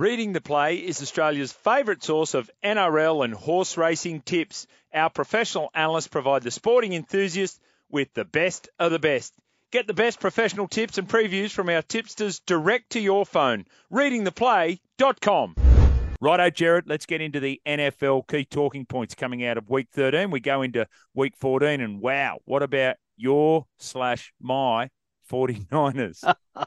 Reading the Play is Australia's favourite source of NRL and horse racing tips. Our professional analysts provide the sporting enthusiast with the best of the best. Get the best professional tips and previews from our tipsters direct to your phone. Readingtheplay.com. Righto, Gerard, let's get into the NFL key talking points coming out of week 13. We go into week 14, and wow, what about your slash my 49ers? oh,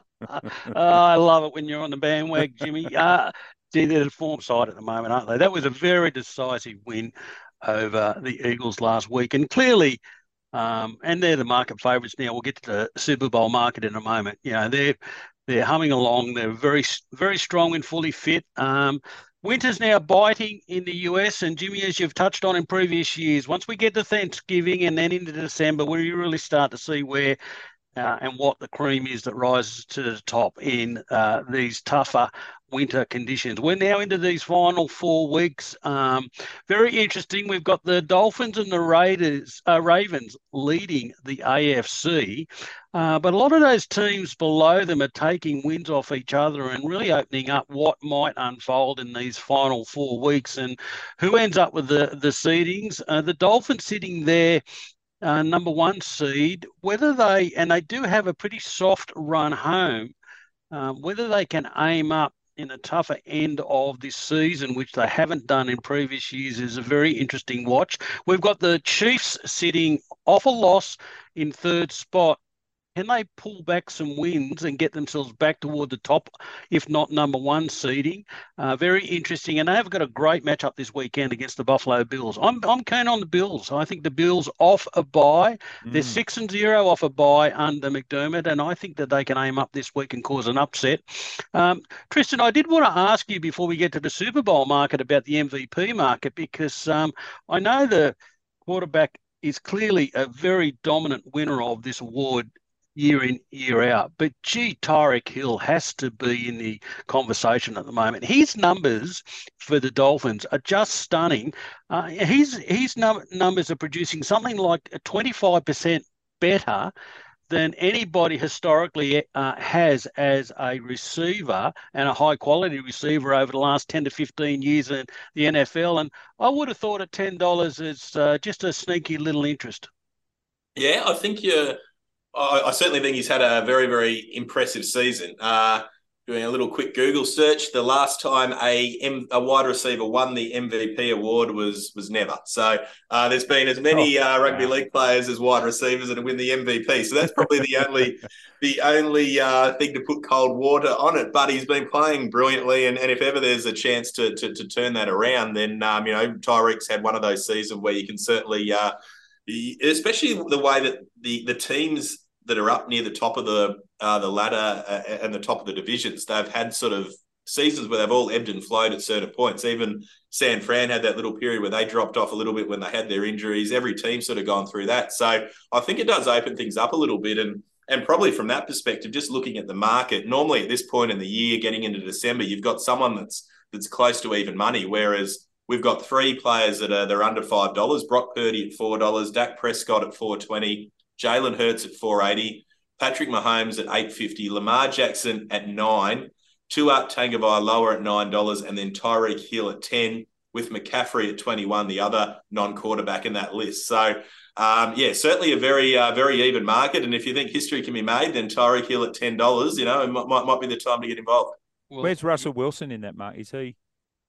I love it when you're on the bandwagon, Jimmy. Uh, they're the form side at the moment, aren't they? That was a very decisive win over the Eagles last week, and clearly, um, and they're the market favourites now. We'll get to the Super Bowl market in a moment. You know, they're they're humming along. They're very very strong and fully fit. Um, Winter's now biting in the US, and Jimmy, as you've touched on in previous years, once we get to Thanksgiving and then into December, we really start to see where and what the cream is that rises to the top in uh, these tougher winter conditions. We're now into these final four weeks. Um, very interesting. We've got the Dolphins and the Raiders, uh, Ravens leading the AFC, uh, but a lot of those teams below them are taking wins off each other and really opening up what might unfold in these final four weeks. And who ends up with the the seedings? Uh, the Dolphins sitting there uh, number one seed, whether they, and they do have a pretty soft run home, um, whether they can aim up in the tougher end of this season, which they haven't done in previous years, is a very interesting watch. We've got the Chiefs sitting off a loss in third spot can they pull back some wins and get themselves back toward the top, if not number one seeding? Uh, very interesting. And they have got a great matchup this weekend against the Buffalo Bills. I'm, I'm keen on the Bills. I think the Bills off a bye. Mm. They're six and zero off a bye under McDermott. And I think that they can aim up this week and cause an upset. Um, Tristan, I did want to ask you before we get to the Super Bowl market about the MVP market because um, I know the quarterback is clearly a very dominant winner of this award year in, year out. But gee, Tyreek Hill has to be in the conversation at the moment. His numbers for the Dolphins are just stunning. Uh, his his num- numbers are producing something like 25% better than anybody historically uh, has as a receiver and a high quality receiver over the last 10 to 15 years in the NFL. And I would have thought at $10 is uh, just a sneaky little interest. Yeah, I think you're I, I, certainly think he's had a very, very impressive season. Uh, doing a little quick Google search, the last time a, M, a wide receiver won the MVP award was was never. So uh, there's been as many oh, uh, rugby league players as wide receivers that win the MVP. So that's probably the only the only uh, thing to put cold water on it. But he's been playing brilliantly, and, and if ever there's a chance to to, to turn that around, then um, you know Tyreek's had one of those seasons where you can certainly. Uh, especially the way that the the teams that are up near the top of the uh, the ladder uh, and the top of the divisions, they've had sort of seasons where they've all ebbed and flowed at certain points. Even San Fran had that little period where they dropped off a little bit when they had their injuries. Every team sort of gone through that. So I think it does open things up a little bit. And and probably from that perspective, just looking at the market, normally at this point in the year, getting into December, you've got someone that's that's close to even money. Whereas we've got three players that are they're under five dollars. Brock Purdy at four dollars, Dak Prescott at four twenty, Jalen Hurts at 480, Patrick Mahomes at 850, Lamar Jackson at nine, two up Tua Tagovailoa at nine dollars, and then Tyreek Hill at 10, with McCaffrey at 21, the other non-quarterback in that list. So um, yeah, certainly a very uh, very even market. And if you think history can be made, then Tyreek Hill at ten dollars, you know, it might, might be the time to get involved. Where's Russell Wilson in that mark? Is he?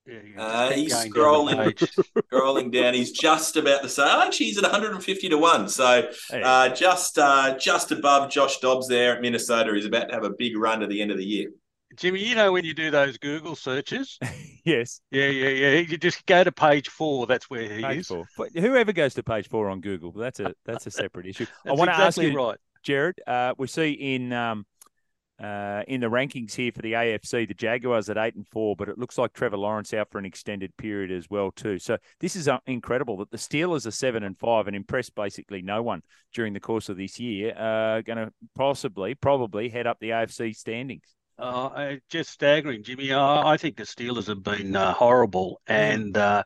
Yeah, uh, he's scrolling, down scrolling down. He's just about the same. Actually, he's at 150 to one, so uh, just uh, just above Josh Dobbs there at Minnesota. He's about to have a big run to the end of the year. Jimmy, you know when you do those Google searches? yes. Yeah, yeah, yeah. You just go to page four. That's where he page is. Four. But whoever goes to page four on Google, that's a that's a separate issue. I want to exactly ask you, right. Gerard. Uh, we see in um, uh, in the rankings here for the AFC, the Jaguars at eight and four, but it looks like Trevor Lawrence out for an extended period as well too. So this is uh, incredible that the Steelers are seven and five and impressed basically no one during the course of this year. Uh, going to possibly, probably head up the AFC standings. Uh, just staggering, Jimmy. I think the Steelers have been uh, horrible, and uh,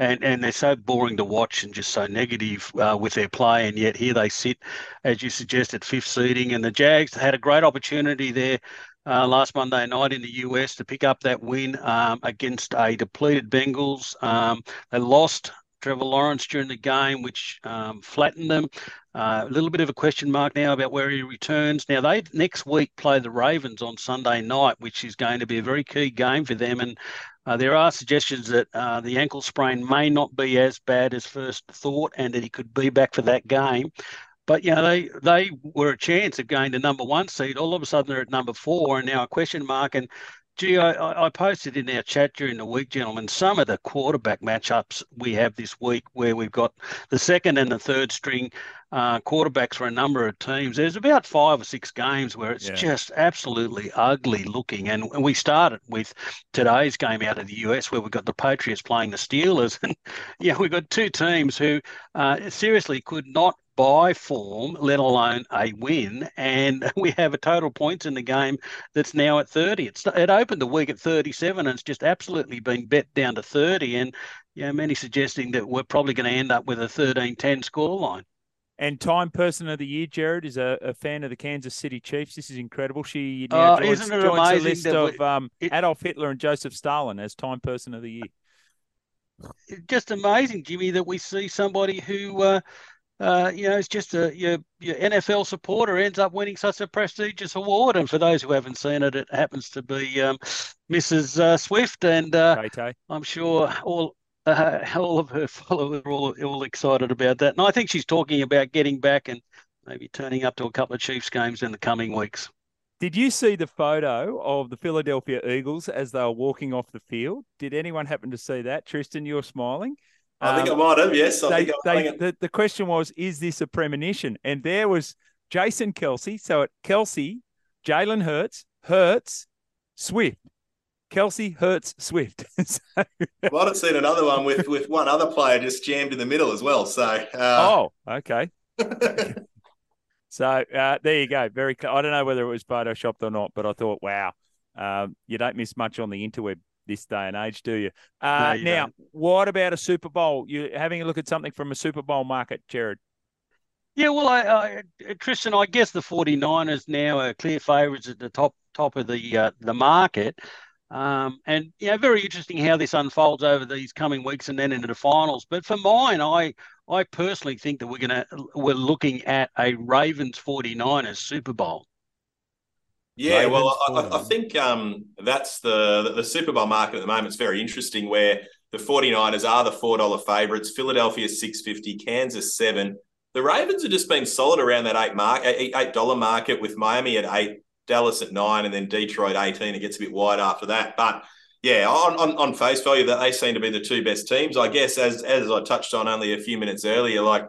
and and they're so boring to watch and just so negative uh, with their play. And yet here they sit, as you suggested, fifth seeding. And the Jags had a great opportunity there uh, last Monday night in the US to pick up that win um, against a depleted Bengals. Um, they lost Trevor Lawrence during the game, which um, flattened them. Uh, a little bit of a question mark now about where he returns. Now they next week play the Ravens on Sunday night, which is going to be a very key game for them. And uh, there are suggestions that uh, the ankle sprain may not be as bad as first thought, and that he could be back for that game. But you know, they they were a chance of going to number one seed. All of a sudden, they're at number four, and now a question mark. And Gee, I, I, posted in our chat during the week, gentlemen, some of the quarterback matchups we have this week where we've got the second and the third string uh, quarterbacks for a number of teams. There's about five or six games where it's yeah. just absolutely ugly looking. And, and we started with today's game out of the US where we've got the Patriots playing the Steelers. And, yeah, we've got two teams who uh, seriously could not by form, let alone a win. And we have a total points in the game that's now at 30. It's, it opened the week at 37 and it's just absolutely been bet down to 30. And yeah, many suggesting that we're probably going to end up with a 13 10 scoreline. And time person of the year, Gerard, is a, a, fan of the Kansas City Chiefs. This is incredible. She now uh, joins, joins the list of we, um, it, Adolf Hitler and Joseph Stalin as time person of the year. Just amazing, Jimmy, that we see somebody who uh, uh, you know, it's just a your, your NFL supporter ends up winning such a prestigious award. And for those who haven't seen it, it happens to be um, Mrs. Uh, Swift, and uh, I'm sure all uh, all of her followers are all, all excited about that. And I think she's talking about getting back and maybe turning up to a couple of Chiefs games in the coming weeks. Did you see the photo of the Philadelphia Eagles as they were walking off the field? Did anyone happen to see that? Tristan, you're smiling. I think um, I might have. Yes, I they, think, I, they, the, the question was, is this a premonition? And there was Jason Kelce. So at Kelce, Jalen Hurts, Hurts, Swift. Kelce Hurts Swift. so, I might have seen another one with with one other player just jammed in the middle as well. So uh... oh, okay. so uh, there you go. Very. I don't know whether it was photoshopped or not, but I thought, wow, um, you don't miss much on the interweb this day and age, do you? Uh, no, you now, don't. what about a Super Bowl? You're having a look at something from a Super Bowl market, Gerard. Yeah, well, I, I, Tristan, I guess the 49ers now are clear favourites at the top top of the uh, the market. Um, and you know, very interesting how this unfolds over these coming weeks and then into the finals. But for mine, I I personally think that we're gonna we're looking at a Ravens 49ers Super Bowl. Yeah, well, I, I, think um, that's the the Super Bowl market at the moment. It's very interesting where the 49ers are the $4 favourites, Philadelphia 650, Kansas 7. The Ravens have just been solid around that eight mark, eight dollar market with Miami at eight, Dallas at nine, and then Detroit 18. It gets a bit wide after that. But yeah, on, on, on face value, that they seem to be the two best teams. I guess as as I touched on only a few minutes earlier, like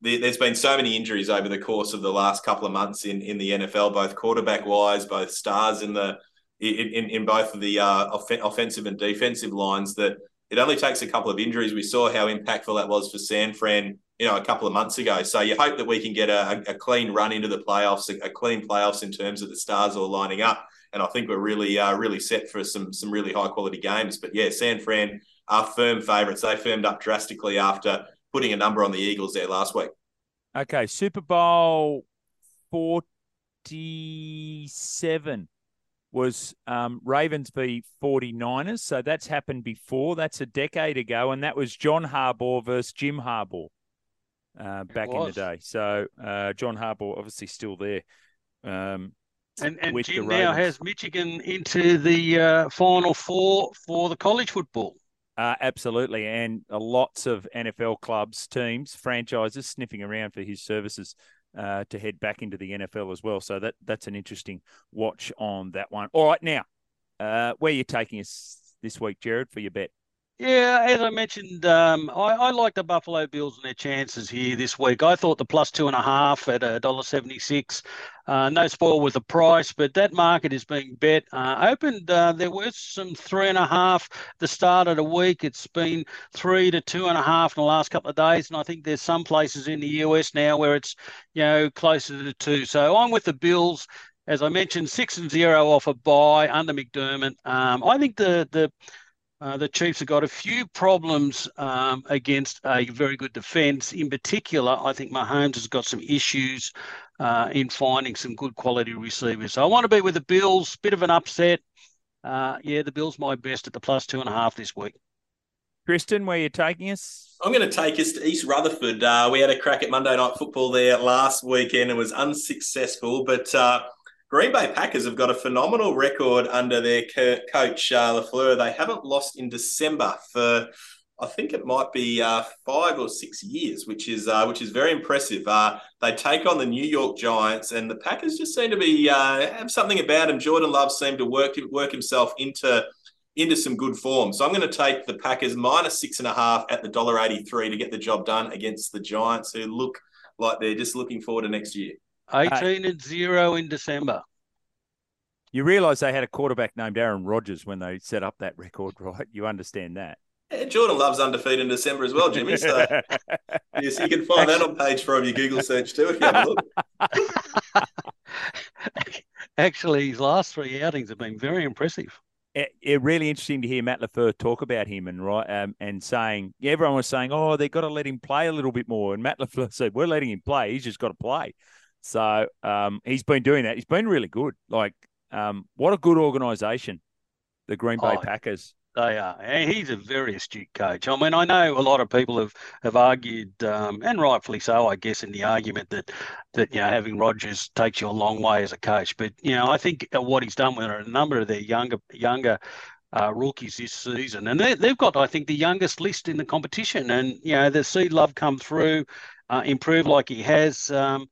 there's been so many injuries over the course of the last couple of months in, in the NFL, both quarterback wise, both stars in the in, in both of the uh, off- offensive and defensive lines. That it only takes a couple of injuries. We saw how impactful that was for San Fran, you know, a couple of months ago. So you hope that we can get a, a clean run into the playoffs, a, a, clean playoffs in terms of the stars all lining up. And I think we're really uh, really set for some some really high quality games. But yeah, San Fran are firm favourites. They firmed up drastically after putting a number on the Eagles there last week. Okay, Super Bowl 47 was um, Ravens v 49ers. So that's happened before. That's a decade ago. And that was John Harbaugh versus Jim Harbaugh uh, back in the day. So uh, John Harbaugh obviously still there. Um, and and Jim now has Michigan into the uh, final four for the college football. Uh, absolutely, and uh, lots of NFL clubs, teams, franchises sniffing around for his services uh, to head back into the NFL as well. So that that's an interesting watch on that one. All right, now uh, where are you taking us this week, Gerard, for your bet? Yeah, as I mentioned, um, I, I, like the Buffalo Bills and their chances here this week. I thought the plus two and a half at a dollar seventy six. Uh, no spoil with the price, but that market is being bet. Uh, opened, uh, there was some three and a half the start of the week. It's been three to two and a half in the last couple of days, and I think there's some places in the US now where it's you know closer to two. So I'm with the Bills. As I mentioned, six and zero off a buy under McDermott. Um, I think the the Uh, the Chiefs have got a few problems um, against a very good defence. In particular, I think Mahomes has got some issues uh, in finding some good quality receivers. So I want to be with the Bills. Bit of an upset. Uh, yeah, the Bills my best at the plus two and a half this week. Tristan, where are you taking us? I'm going to take us to East Rutherford. Uh, we had a crack at Monday Night Football there last weekend. It was unsuccessful, but uh, Green Bay Packers have got a phenomenal record under their coach uh, LaFleur. They haven't lost in December for I think it might be uh, five or six years, which is uh, which is very impressive. Uh, they take on the New York Giants, and the Packers just seem to be uh, have something about them. Jordan Love seemed to work work himself into into some good form. So I'm going to take the Packers minus six and a half at the dollar eighty three to get the job done against the Giants, who look like they're just looking forward to next year. Eighteen and zero in December. You realise they had a quarterback named Aaron Rodgers when they set up that record, right? You understand that. Yeah, Jordan Love's undefeated in December as well, Jimmy. So yes, you can find that on page four of your Google search too if you have a look. Actually, his last three outings have been very impressive. It, it really interesting to hear Matt LaFleur talk about him and right um, and saying yeah, everyone was saying oh they've got to let him play a little bit more and Matt LaFleur said we're letting him play he's just got to play so um, he's been doing that he's been really good like um, what a good organisation the Green Bay Oh, Packers They are. And he's a very astute coach. I mean, I know a lot of people have have argued, um, and rightfully so, I guess, in the argument that that you know having Rodgers takes you a long way as a coach. But you know, I think what he's done with a number of their younger younger uh, rookies this season, and they, they've got, I think, the youngest list in the competition. And you know, the see love come through, uh, improve like he has. Um,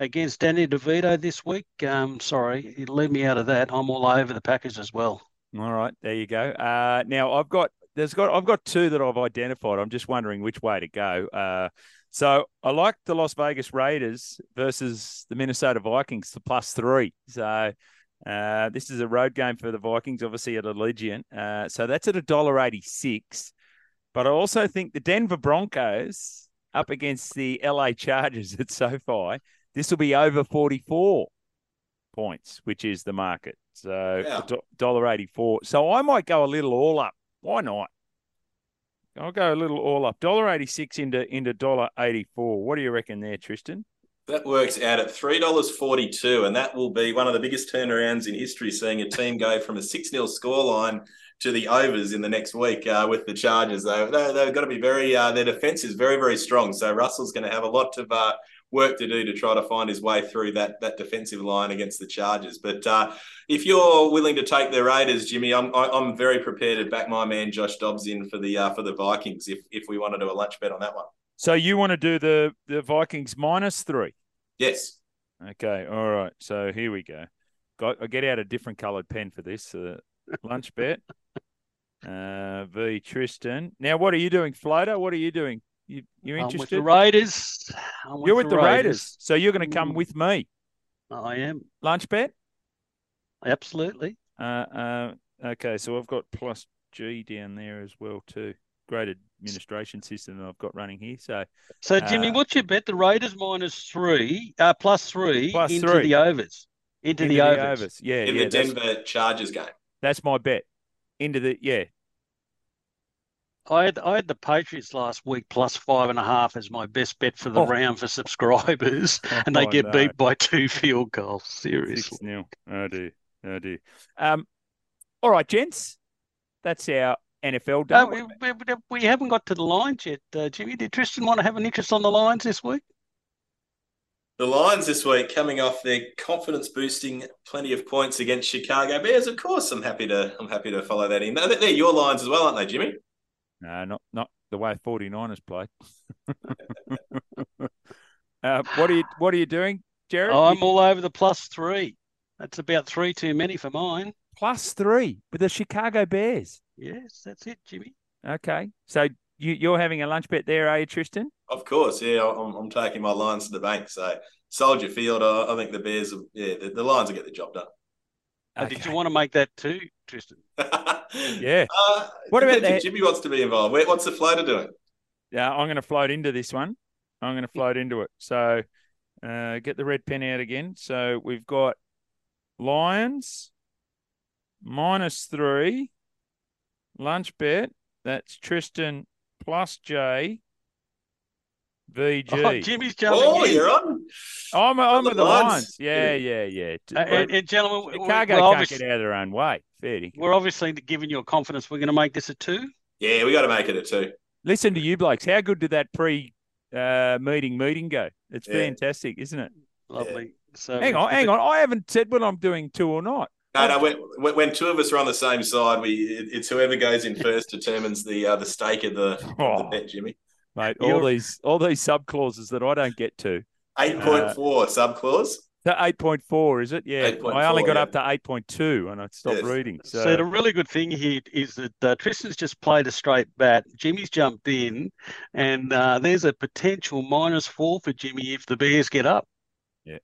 Against Danny DeVito this week. Um, sorry, you leave me out of that. I'm all over the Packers as well. All right, there you go. Uh, now I've got there's got I've got two that I've identified. I'm just wondering which way to go. Uh, so I like the Las Vegas Raiders versus the Minnesota Vikings to plus three. So uh, this is a road game for the Vikings, obviously at Allegiant. Uh, so that's at a dollar eighty six. But I also think the Denver Broncos up against the LA Chargers at SoFi. This will be over forty four points, which is the market. So Yeah. dollar eighty four. So I might go a little all up. Why not? I'll go a little all up. Dollar eighty six into into dollar eighty four. What do you reckon there, Tristan? That works out at three dollars forty-two, and that will be one of the biggest turnarounds in history. Seeing a team go from a six 0 scoreline to the overs in the next week uh, with the Chargers. They, they, they've got to be very. Uh, their defense is very very strong. So Russell's going to have a lot of uh, work to do to try to find his way through that that defensive line against the Chargers. But uh, if you're willing to take the Raiders, Jimmy, I'm I- I'm very prepared to back my man Josh Dobbs in for the uh, for the Vikings if if we want to do a lunch bet on that one. So you want to do the the Vikings minus three? Yes. Okay, all right. So here we go. Got I get out a different coloured pen for this uh, lunch bet. Uh, v Tristan. Now, what are you doing, Floater? What are you doing? You you I'm with the Raiders. I'm You're with the Raiders. so you're going to come with me. I am Lunch bet. absolutely. Uh, uh, okay, so I've got plus G down there as well too. Great administration system that I've got running here. So So Jimmy, Uh, what's your bet? The Raiders minus three, uh, plus three Plus into three. the overs. Into, into the, overs. Yeah, In yeah. the Denver Chargers game. that's my bet. Into the yeah. I had I had the Patriots last week plus five and a half as my best bet for the Oh. round for subscribers, and they Oh, get no. beat by two field goals. Seriously. Six nil. I do. I do. Um, all right, gents. That's our NFL Uh, we, we, we haven't got to the lines yet, uh, Jimmy. Did Tristan want to have an interest on the lines this week? The Lions this week coming off their confidence boosting plenty of points against Chicago Bears. Of course, I'm happy to I'm happy to follow that in. They're, they're your lines as well, aren't they, Jimmy? No, not not the way 49ers played. uh, what are you What are you doing, Gerard? Oh, I'm all over the plus three. That's about three too many for mine. plus three with the Chicago Bears. Yes, that's it, Jimmy. Okay, so you you're having a lunch bet there, are you, Tristan? Of course, yeah. I'm, I'm taking my lines to the bank. So Soldier Field, I, I think the Bears, will- yeah, the, the Lions will get the job done. Uh, Did you want to make that too, Tristan? Yeah. Uh, What about that- Jimmy wants to be involved? Where- What's the floater doing? Yeah, I'm going to float into this one. I'm going to float into it. So, uh, get the red pen out again. So we've got Lions minus three, lunch bet. That's Tristan plus J. VG. Oh, Jimmy's jumping Oh, in. you're on. I'm, I'm the with the lines. Lions. Yeah, yeah, yeah. Uh, and, and gentlemen, we- Chicago we're, can't obviously, get out of their own way. Fair dinkum. we're obviously giving you a confidence. We're going to make this a two. Yeah, we got to make it a two. Listen to you blokes. How good did that pre uh, meeting meeting go? It's Yeah. fantastic, isn't it? Lovely. So Hang on, hang on. I haven't said whether I'm doing two or not. No, no. When, when when two of us are on the same side, we it's whoever goes in first determines the uh, the stake of the, of the Oh. bet, Jimmy. Mate, all You're- these all these sub clauses that I don't get to. Eight point four sub clause. To eight point four, is it? Yeah. 8.4, I only got yeah. up to eight point two and I stopped Yes. reading. So, So, the really good thing here is that uh, Tristan's just played a straight bat. Jimmy's jumped in, and uh, there's a potential minus four for Jimmy if the Bears get up. Yeah,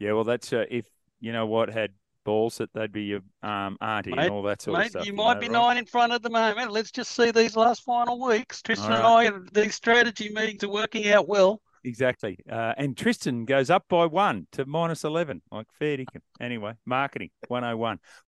yeah, well that's uh, if you know what had balls that they'd be your um auntie Mate- and all that sort of Mate, stuff. you might know, be right? nine in front at the moment. Let's just see these last final weeks. Tristan All and I, these strategy meetings are working out well. Exactly. Uh, and Tristan goes up by one to minus 11, like fair dinkum. Anyway, marketing 101.